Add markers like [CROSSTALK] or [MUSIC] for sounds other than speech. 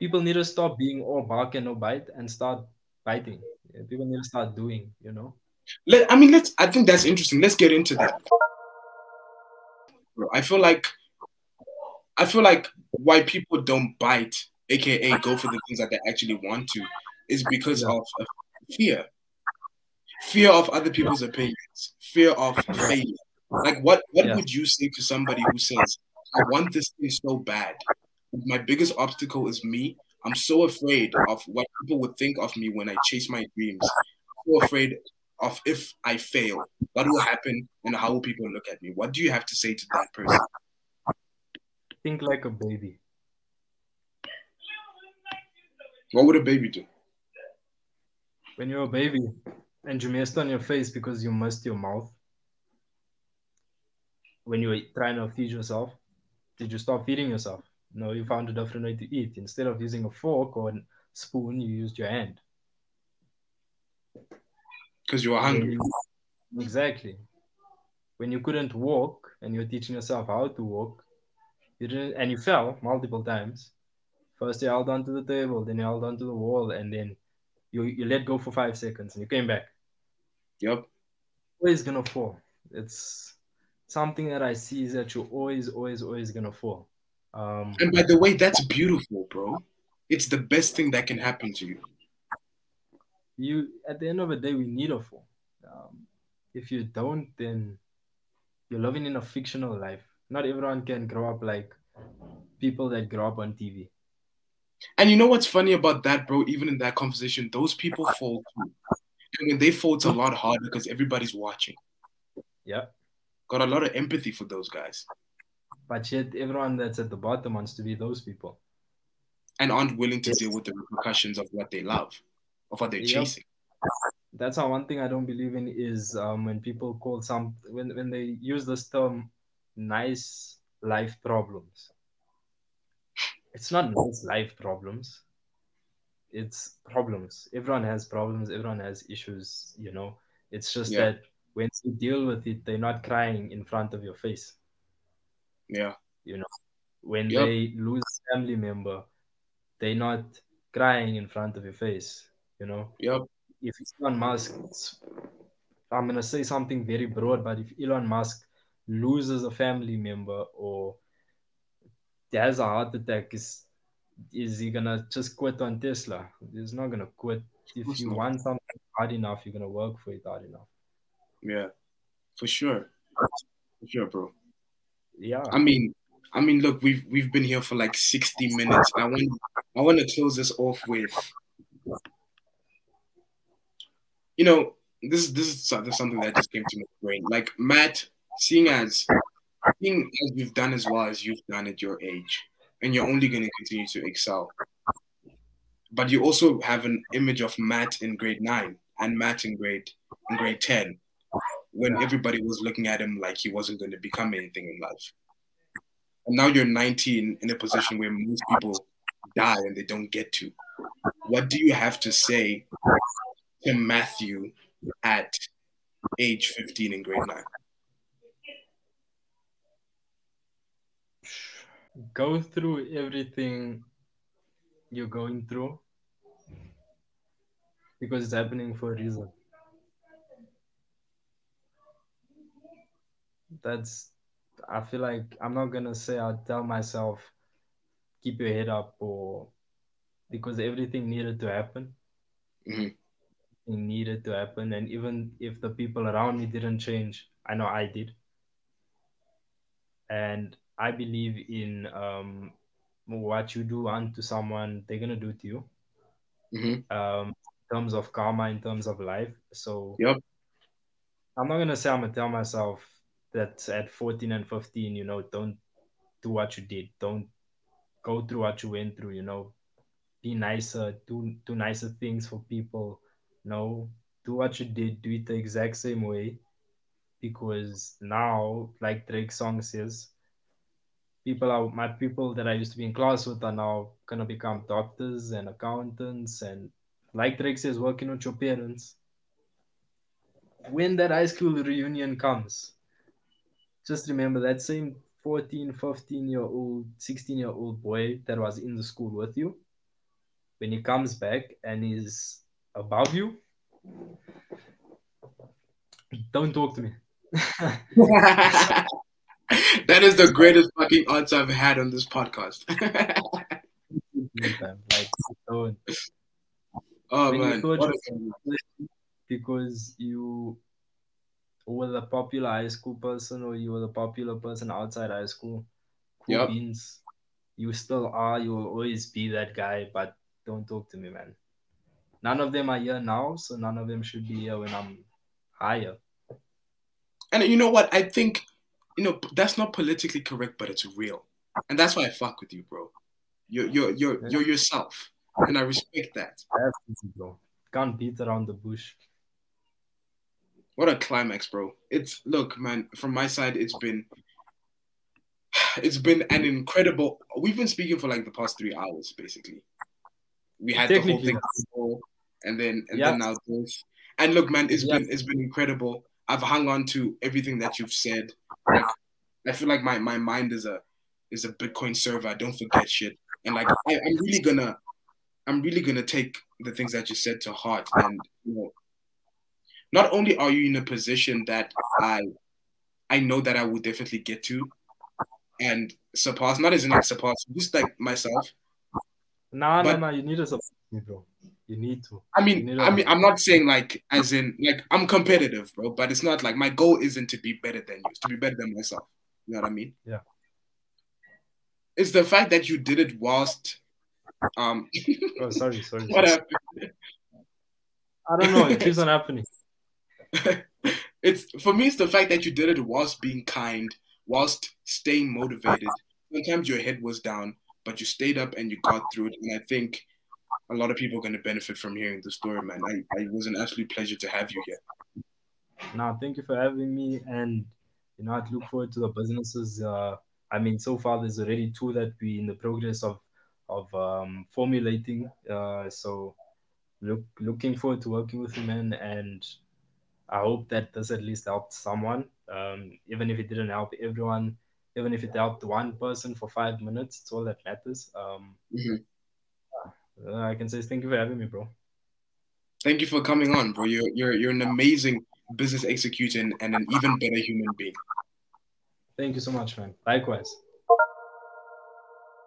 people need to stop being all bark and no bite and start biting. Yeah, people need to start doing, you know. Let, I mean, let's. I think that's interesting. Let's get into that. I feel like, I feel like why people don't bite, aka go for the things that they actually want to, is because of fear, fear of other people's opinions, fear of failure. Like, what what Yeah. would you say to somebody who says, "I want this thing so bad. My biggest obstacle is me. I'm so afraid of what people would think of me when I chase my dreams. So afraid of if I fail, what will happen and how will people look at me? What do you have to say to that person? Think like a baby. What would a baby do? When you're a baby and you messed on your face because you missed your mouth, when you were trying to feed yourself, did you stop feeding yourself? No, you found a different way to eat. Instead of using a fork or a spoon, you used your hand. Because you were hungry. exactly. When you couldn't walk and you're teaching yourself how to walk, you didn't, and you fell multiple times. First, you held onto the table, then you held onto the wall, and then you, you let go for five seconds and you came back. Yep. Always gonna fall. It's something that I see is that you're always, always, always gonna fall. Um, And by the way, that's beautiful, bro. It's the best thing that can happen to you. you at the end of the day, we need a fall. Um, if you don't, then you're living in a fictional life. Not everyone can grow up like people that grow up on TV. And you know what's funny about that, bro? Even in that conversation, those people fall too. And when they fall, it's a lot harder because everybody's watching. Yeah. Got a lot of empathy for those guys But yet, everyone that's at the bottom wants to be those people. and aren't willing to deal with the repercussions of what they love, of what they're Yep. chasing. That's how one thing I don't believe in is um, when people call some when when they use this term nice life problems. It's not nice life problems. It's problems. Everyone has problems. Everyone has issues. You know. It's just Yeah. that when you deal with it, they're not crying in front of your face. Yeah. You know, when Yep. they lose a family member, they're not crying in front of your face. You know. Yep. if Elon Musk, I'm gonna say something very broad, but if Elon Musk loses a family member or has a heart attack, is is he gonna just quit on Tesla? He's not gonna quit. If you want something hard enough, you're gonna work for it hard enough. Yeah. For sure. For sure, bro. Yeah. I mean, I mean, look, we've we've been here for like 60 minutes. I want I want to close this off with you know, this this is something that just came to my brain. Like Matt, seeing as seeing as you've done as well as you've done at your age, and you're only going to continue to excel. But you also have an image of Matt in grade nine and Matt in grade in grade ten, when everybody was looking at him like he wasn't going to become anything in life. And now you're 19 in a position where most people die and they don't get to. What do you have to say to Matthew at age 15 in grade nine? Go through everything you're going through because it's happening for a reason. That's I feel like I'm not gonna say I'll tell myself keep your head up or because everything needed to happen. Mhm. It needed to happen. And even if the people around me didn't change, I know I did. And I believe in um what you do unto someone, they're gonna do to you. Mhm. Um in terms of karma, in terms of life. So Yep. I'm not gonna say I'm gonna tell myself that at 14 and 15, you know, don't do what you did. Don't go through what you went through, you know. Be nicer, do do nicer things for people. No, do what you did, do it the exact same way. Because now, like Drake's song says, people are my people that I used to be in class with are now gonna become doctors and accountants and like Drake says, working with your parents. When that high school reunion comes, just remember that same 14, 15 year old, 16 year old boy that was in the school with you when he comes back and he's above you, don't talk to me. [LAUGHS] that is the greatest fucking answer I've had on this podcast. [LAUGHS] like, don't. oh man, you- because you were the popular high school person or you were the popular person outside high school. Cool Yep. beans. You still are. You will always be that guy, but don't talk to me, man. None of them are here now, so none of them should be here when I'm higher. and you know what? I think you know that's not politically correct, but it's real, and that's why I fuck with you, bro. You're you're you're you're yourself, and I respect that. That's easy, bro. Can't beat around the bush. What a climax, bro. It's look, man, from my side, it's been it's been an incredible we've been speaking for like the past three hours, basically. We had the whole thing before, and then and Yeah. then now this. And look, man, it's Yeah. been it's been incredible. I've hung on to everything that you've said. Like I feel like my, my mind is a is a Bitcoin server. I don't forget shit. And like I, I'm really gonna I'm really gonna take the things that you said to heart and you know not only are you in a position that I I know that I will definitely get to and surpass, not as in like surpass, just like myself. Nah, But- nah, nah. You need to support me, bro. You need to. I mean, need I mean, I'm not saying like as in like I'm competitive, bro, but it's not like my goal isn't to be better than you, it's to be better than myself. You know what I mean? Yeah. It's the fact that you did it whilst um [LAUGHS] Oh, sorry, sorry. what happened? I don't know. It keeps on happening. It's for me it's the fact that you did it whilst being kind, whilst staying motivated. Sometimes your head was down, but you stayed up and you got through it. And I think a lot of people are gonna benefit from hearing the story, man. I, I it was an absolute pleasure to have you here. Now, thank you for having me, and you know, I look forward to the businesses. Uh, I mean, so far there's already two that we in the progress of of um, formulating. Uh, so, look looking forward to working with you, man, and I hope that this at least helped someone. Um, even if it didn't help everyone, even if it helped one person for five minutes, it's all that matters. Um, Mhm. uh, I can say thank you for having me, bro. Thank you for coming on, bro. You're you're you're an amazing business executor and an even better human being. Thank you so much, man. Likewise.